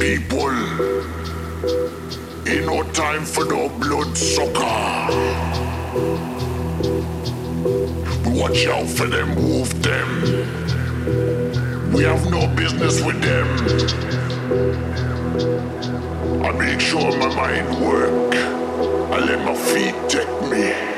people. Ain't no time for no blood sucker. Watch out for them, move them. We have no business with them. I make sure my mind work. I let my feet take me.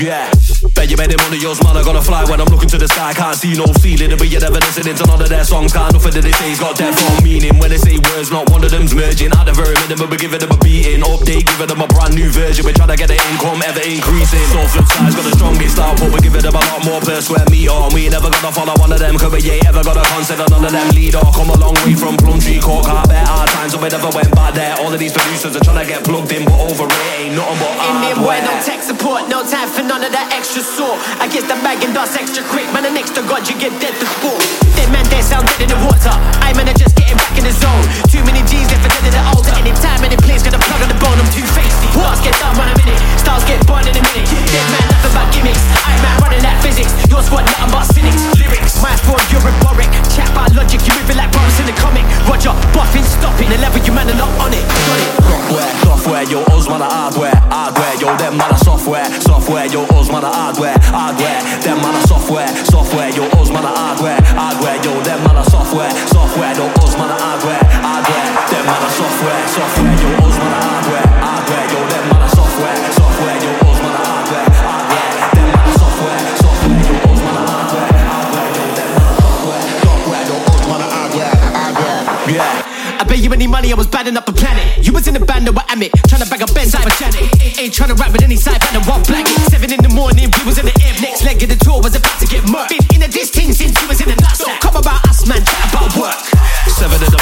Yeah. Bet you made it money, yours, man. I gotta fly when I'm looking to the sky. Can't see no ceiling, but you're never listening to none of their songs. Can't nothing that they say's got depth or meaning. When they say words, not one of them's merging. At the very minimum, we're giving them a beating. Update, giving them a brand new version. We're trying to get the income ever increasing. So flip side's got the strongest output. We're giving them a lot more per square meter. And we ain't never gonna follow one of them, cause we ain't ever got a concept of none of them leader. Come a long way from Plumtree Court, carpet, hard times, so we never went back there. All of these producers are trying to get plugged in, but over it ain't nothing but Indian boy, no tech support, no time for none of that extra sort. I guess the bag and dust extra quick, man. The next to God, you get dead to sport. Dead man, they sound dead in the water. I man, are just getting back in the zone. Too many G's left for dead in the Any time, any place, gonna plug on the bone. I'm too feisty. Bars get done run a minute, stars get born in a minute. Dead man, nothing but gimmicks. I man, running that physics. Your squad, nothing but cynics. Lyrics, my fraud, you're rhetoric. Chat about logic, you moving like brothers in the comic. Roger, buffing, stopping. The level you man are not on it. Got it. Software, yo, hardware, hardware, yo, them man software, software, yo, us man a hardware, hardware, them man a software, software, yo, us man hardware, hardware, yo, them man a software, software, yo, us man a hardware, hardware, them man a software, software, yo, us man hardware, hardware, yo, them man bet you any money, I was batting up the planet. You was in the band, no, I am it. Trying to bag a Benz, I'm a Janet. Ain't trying to rap with any side, but one blanket. Seven in the morning, we was in the air. Next leg of the tour was about to get murked. Been in a this thing since we was in the nuts. So come about us, man, chat about work. Seven in the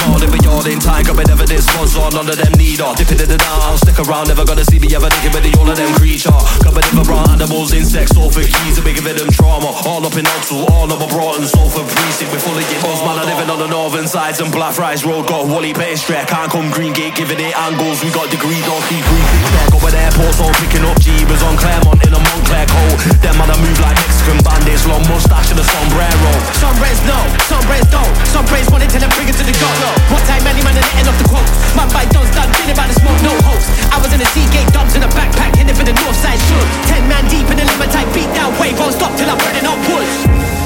but in time. Ever this was on, none of them need her. Dipping in the I'll stick around. Never gonna see me ever thinking with the all of them creature. Covered in brown animals, insects, all for keys, and we giving them trauma. All up in Oxford, all up abroad, and so for precinct. We're full of your balls, man. I living on the northern sides and Blackfriars Road. Got Wally pastry, can't come Green Gate, giving it angles. We got degrees, don't see green. Going airports, all picking up Jeebers on Claremont in a Montclair coat. Them man, I move like Mexican bandits, long mustache and a sombrero. Some brains no, some brains don't. Some brains want it till they bring it to the go. What time any man are letting off the quotes? My bike don't start feeling about the smoke, no host. I was in the Seagate dumps in a backpack, heading for the north side shoot. Ten man deep in the lemon type beat down wave, won't stop till I'm burning up woods.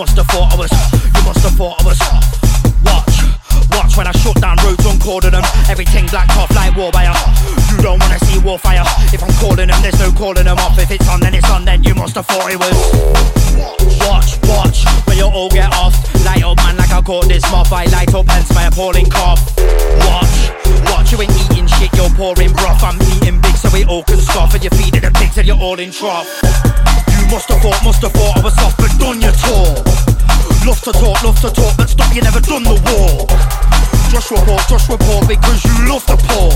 Must have thought I was, you must have thought I was. Watch, watch when I shut down roads on cordon them. Everything blacked off like war wire. You don't wanna see war fire. If I'm calling them, there's no calling them off. If it's on, then it's on, then you must have thought it was. Watch, watch, when you all get off. Light up, man, like I caught this moth. I light up, hence my appalling cough. Watch, watch, you ain't eating shit, you're pouring broth. I'm eating big so we all can scoff. And you're feeding the pigs and you're all in trough. Must have thought, must have thought I was soft, but done your tour. Love to talk, love to talk, but stop, you never done the war. Just report, just report, because you love the poor.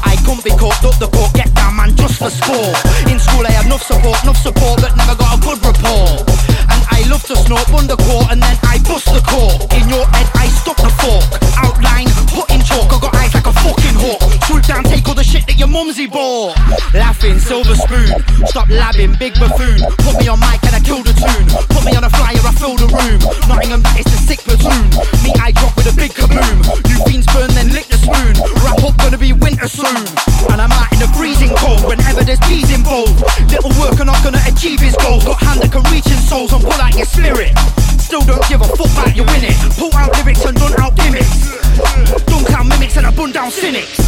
I couldn't be caught, up the court, get down, man, just for sport. In school, I had enough support, enough support, but never got a good report. And I love to snort, under court, and then I bust the court. In your head, I stuck the fork. Outline, put in chalk, I got eyes like a fucking hawk. Swoop down, take all the your mumsy bought. Laughing, silver spoon, stop labbing, big buffoon. Put me on mic and I kill the tune. Put me on a flyer, I fill the room. Nottingham, is the sick platoon. Me, I drop with a big kaboom. You fiends burn, then lick the spoon. Wrap up, gonna be winter soon. And I'm out in the freezing cold whenever there's peas involved. Little worker not gonna achieve his goals. Got hand that can reach in souls and pull out your spirit. Still don't give a fuck about you win it. Pull out lyrics and done out gimmicks. Dunk out mimics and a bun down cynics.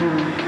Mm-hmm.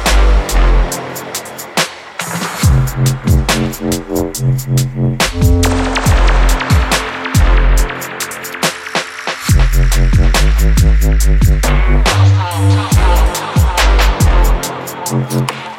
big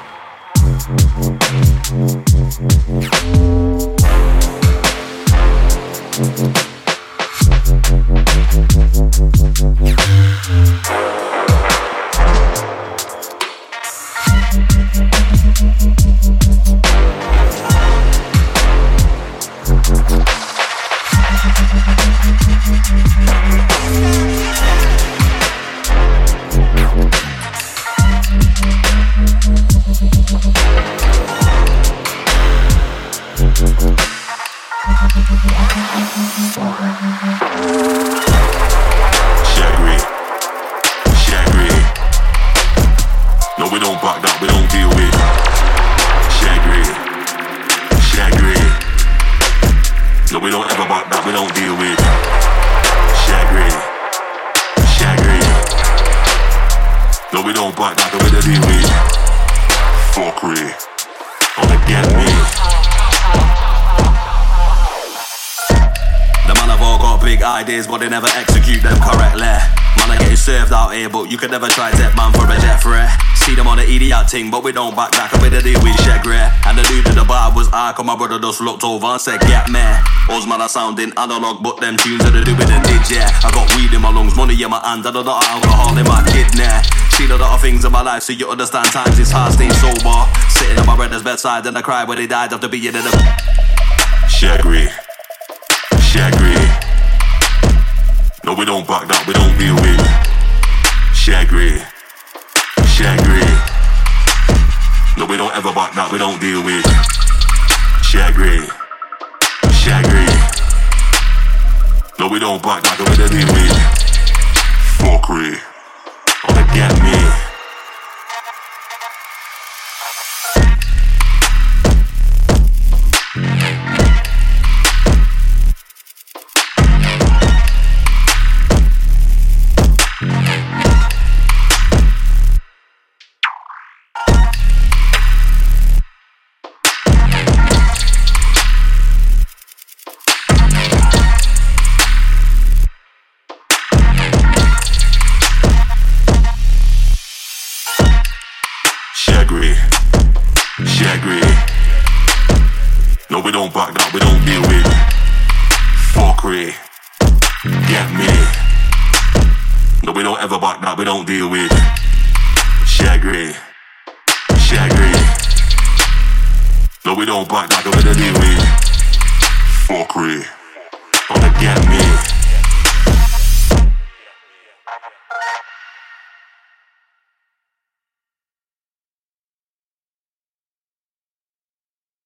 but they never execute them correctly. Man, I getting served out here, but you could never try to man for a death threat. See them on the idiot thing, but we don't back back up with the deal with Shegry. And the dude to the bar was I, come my brother just looked over and said, Get me. Us man are sounding analog, but them tunes are the do with the yeah. I got weed in my lungs, money in my hands, and a lot of alcohol in my kidney. Seen a lot of things in my life, so you understand times it's hard staying sober. Sitting at my brother's bedside, and I cried when he died after being in the. Shaggy. Shaggy. No, we don't back that, we don't deal with. Shaggy. Shaggy. No, we don't ever back that, we don't deal with. Shaggy. Shaggy. No, we don't back that, we don't deal with. Fuckery. Wanna get me?